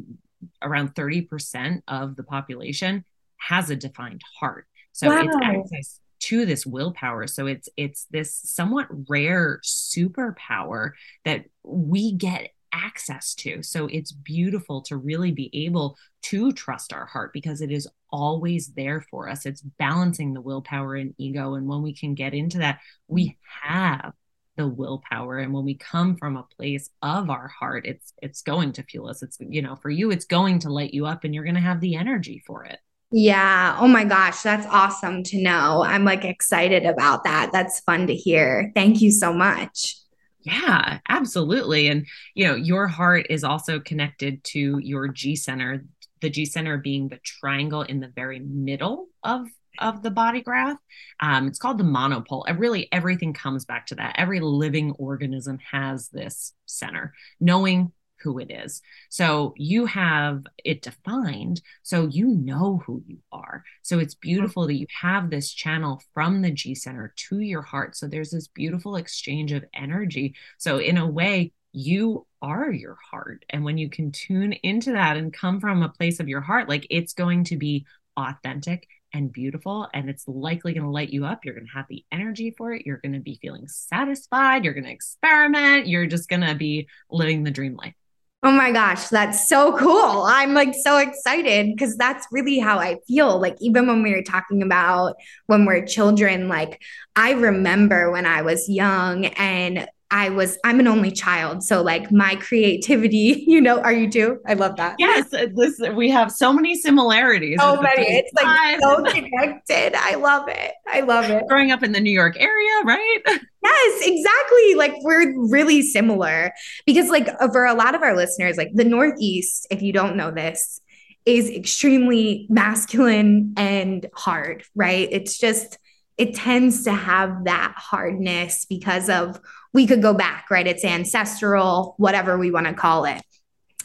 around 30% of the population has a defined heart. So wow. it's access to this willpower. So it's it's this somewhat rare superpower that we get access to. So it's beautiful to really be able to trust our heart because it is always there for us. It's balancing the willpower and ego. And when we can get into that we have the willpower. And when we come from a place of our heart it's it's going to fuel us. It's you know for you it's going to light you up and you're going to have the energy for it yeah. Oh my gosh. That's awesome to know. I'm like excited about that. That's fun to hear. Thank you so much. Yeah, absolutely. And, you know, your heart is also connected to your G center, the G center being the triangle in the very middle of of the body graph. Um, it's called the monopole. And really, everything comes back to that. Every living organism has this center. Knowing who it is. So you have it defined, so you know who you are. So it's mm-hmm. beautiful that you have this channel from the G center to your heart. So there's this beautiful exchange of energy. So, in a way, you are your heart. And when you can tune into that and come from a place of your heart, like it's going to be authentic and beautiful and it's likely going to light you up. You're going to have the energy for it. You're going to be feeling satisfied. You're going to experiment. You're just going to be living the dream life. Oh my gosh, that's so cool. I'm like so excited because that's really how I feel. Like, even when we were talking about when we're children, like, I remember when I was young and I was I'm an only child, so like my creativity, you know, are you too? I love that. Yes, uh, listen, uh, we have so many similarities. So many. It's like so connected. I love it. I love it. Growing up in the New York area, right? Yes, exactly. Like we're really similar because like uh, for a lot of our listeners, like the Northeast, if you don't know this, is extremely masculine and hard, right? It's just it tends to have that hardness because of we could go back, right? It's ancestral, whatever we want to call it.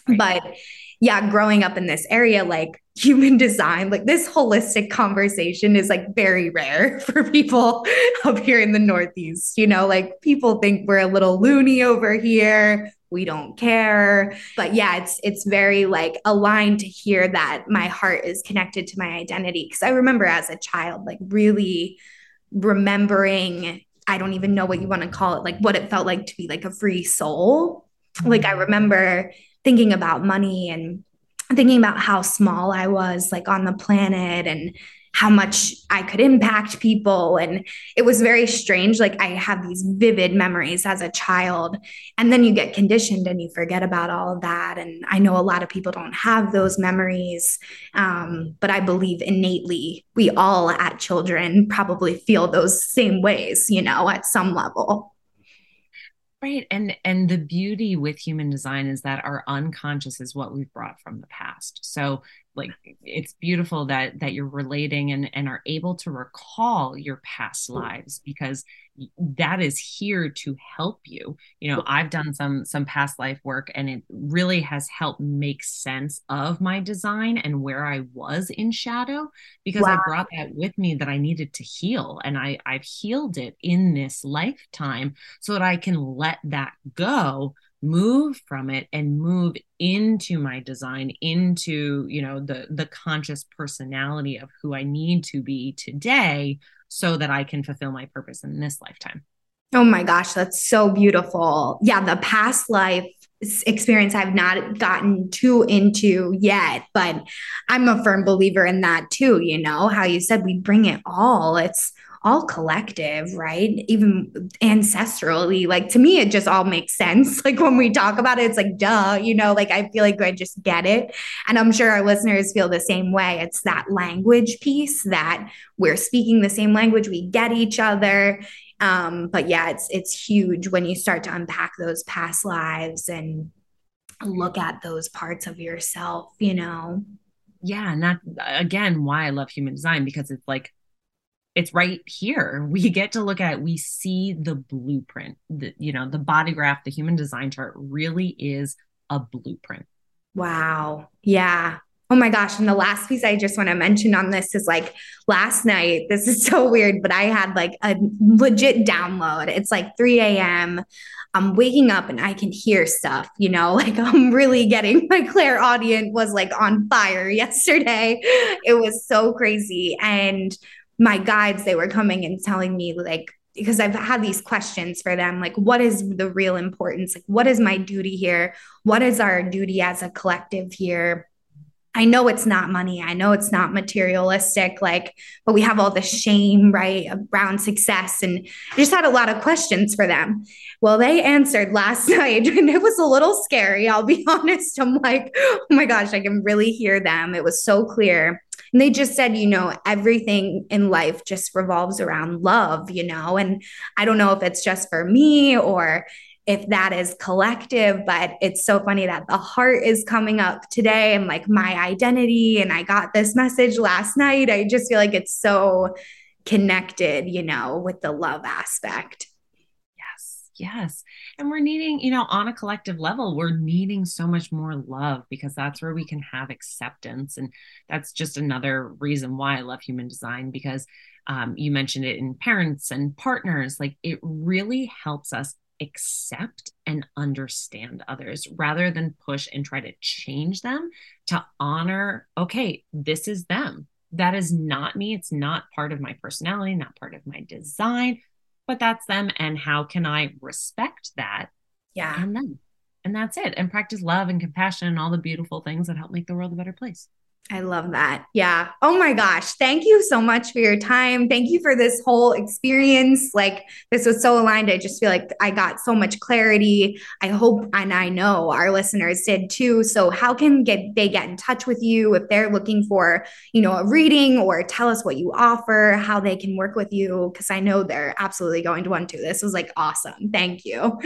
Right. But yeah, growing up in this area, like human design, like this holistic conversation is like very rare for people up here in the Northeast. You know, like people think we're a little loony over here. We don't care. But yeah, it's it's very like aligned to hear that my heart is connected to my identity. Cause I remember as a child, like really remembering I don't even know what you want to call it, like what it felt like to be like a free soul. Like I remember thinking about money and thinking about how small I was like on the planet and how much I could impact people. And it was very strange. Like I have these vivid memories as a child. And then you get conditioned and you forget about all of that. And I know a lot of people don't have those memories. Um, but I believe innately we all at children probably feel those same ways, you know, at some level. Right. And and the beauty with human design is that our unconscious is what we've brought from the past. So like it's beautiful that that you're relating and and are able to recall your past mm. lives because that is here to help you you know i've done some some past life work and it really has helped make sense of my design and where i was in shadow because wow. i brought that with me that i needed to heal and i i've healed it in this lifetime so that i can let that go move from it and move into my design into you know the the conscious personality of who i need to be today so that i can fulfill my purpose in this lifetime oh my gosh that's so beautiful yeah the past life experience I've not gotten too into yet, but I'm a firm believer in that too. You know, how you said we bring it all. It's all collective, right? Even ancestrally, like to me, it just all makes sense. Like when we talk about it, it's like, duh, you know, like I feel like I just get it. And I'm sure our listeners feel the same way. It's that language piece that we're speaking the same language, we get each other. Um, but yeah, it's it's huge when you start to unpack those past lives and look at those parts of yourself, you know. Yeah, and that again why I love human design because it's like it's right here. We get to look at we see the blueprint the you know the body graph the human design chart really is a blueprint. Wow. Yeah. Oh my gosh. And the last piece i just want to mention on this is like last night this is so weird but i had like a legit download. It's like 3 a.m i'm waking up and i can hear stuff you know like i'm really getting my clairaudience was like on fire yesterday. It was so crazy. And my guides they were coming and telling me like because I've had these questions for them like what is the real importance like what is my duty here what is our duty as a collective here I know it's not money. I know it's not materialistic, like, but we have all the shame, right, around success. And I just had a lot of questions for them. Well, they answered last night, and it was a little scary. I'll be honest. I'm like, oh my gosh, I can really hear them. It was so clear. And they just said, you know, everything in life just revolves around love, you know. And I don't know if it's just for me or if that is collective, but it's so funny that the heart is coming up today and like my identity. And I got this message last night. I just feel like it's so connected, you know, with the love aspect. Yes. And we're needing, you know, on a collective level, we're needing so much more love because that's where we can have acceptance. And that's just another reason why I love human design because um, you mentioned it in parents and partners. Like it really helps us accept and understand others rather than push and try to change them to honor, okay, this is them. That is not me. It's not part of my personality, not part of my design but that's them. And how can I respect that? Yeah. And then, and that's it. And practice love and compassion and all the beautiful things that help make the world a better place. I love that. Yeah. Oh my gosh. Thank you so much for your time. Thank you for this whole experience. Like, this was so aligned. I just feel like I got so much clarity. I hope and I know our listeners did too. So, how can get they get in touch with you if they're looking for, you know, a reading or tell us what you offer, how they can work with you? Because I know they're absolutely going to want to. This was like awesome. Thank you.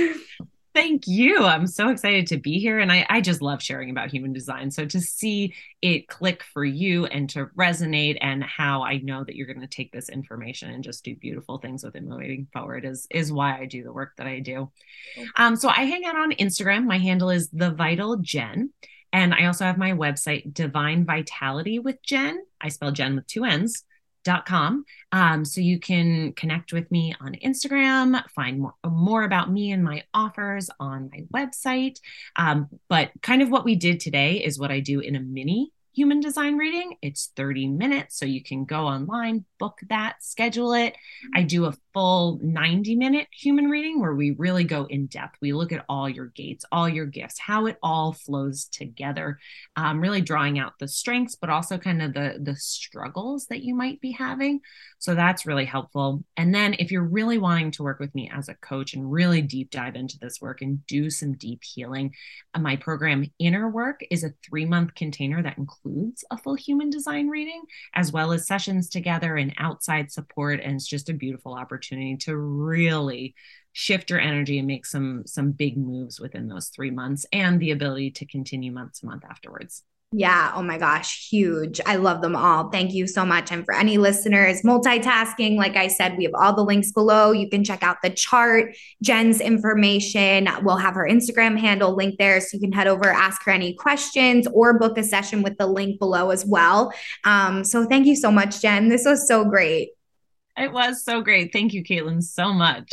Thank you. I'm so excited to be here. And I, I just love sharing about human design. So to see it click for you and to resonate and how I know that you're going to take this information and just do beautiful things with it moving forward is, is why I do the work that I do. Um, so I hang out on Instagram. My handle is the vital Jenn. And I also have my website, Divine Vitality with Jenn. I spell Jenn with two N's com. Um, so you can connect with me on Instagram, find more, more about me and my offers on my website. Um, but kind of what we did today is what I do in a mini human design reading. It's 30 minutes. So you can go online, book that, schedule it. I do a full 90 minute human reading where we really go in depth. We look at all your gates, all your gifts, how it all flows together, um, really drawing out the strengths, but also kind of the, the struggles that you might be having. So that's really helpful. And then if you're really wanting to work with me as a coach and really deep dive into this work and do some deep healing, uh, my program Inner Work is a three month container that includes a full human design reading, as well as sessions together and outside support. And it's just a beautiful opportunity to really shift your energy and make some some big moves within those three months and the ability to continue month to month afterwards yeah. Oh my gosh. Huge. I love them all. Thank you so much. And for any listeners multitasking, like I said, we have all the links below. You can check out the chart, Jenn's information. We'll have her Instagram handle link there. So you can head over, ask her any questions, or book a session with the link below as well. Um, so thank you so much, Jenn. This was so great. It was so great. Thank you, Caitlin, so much.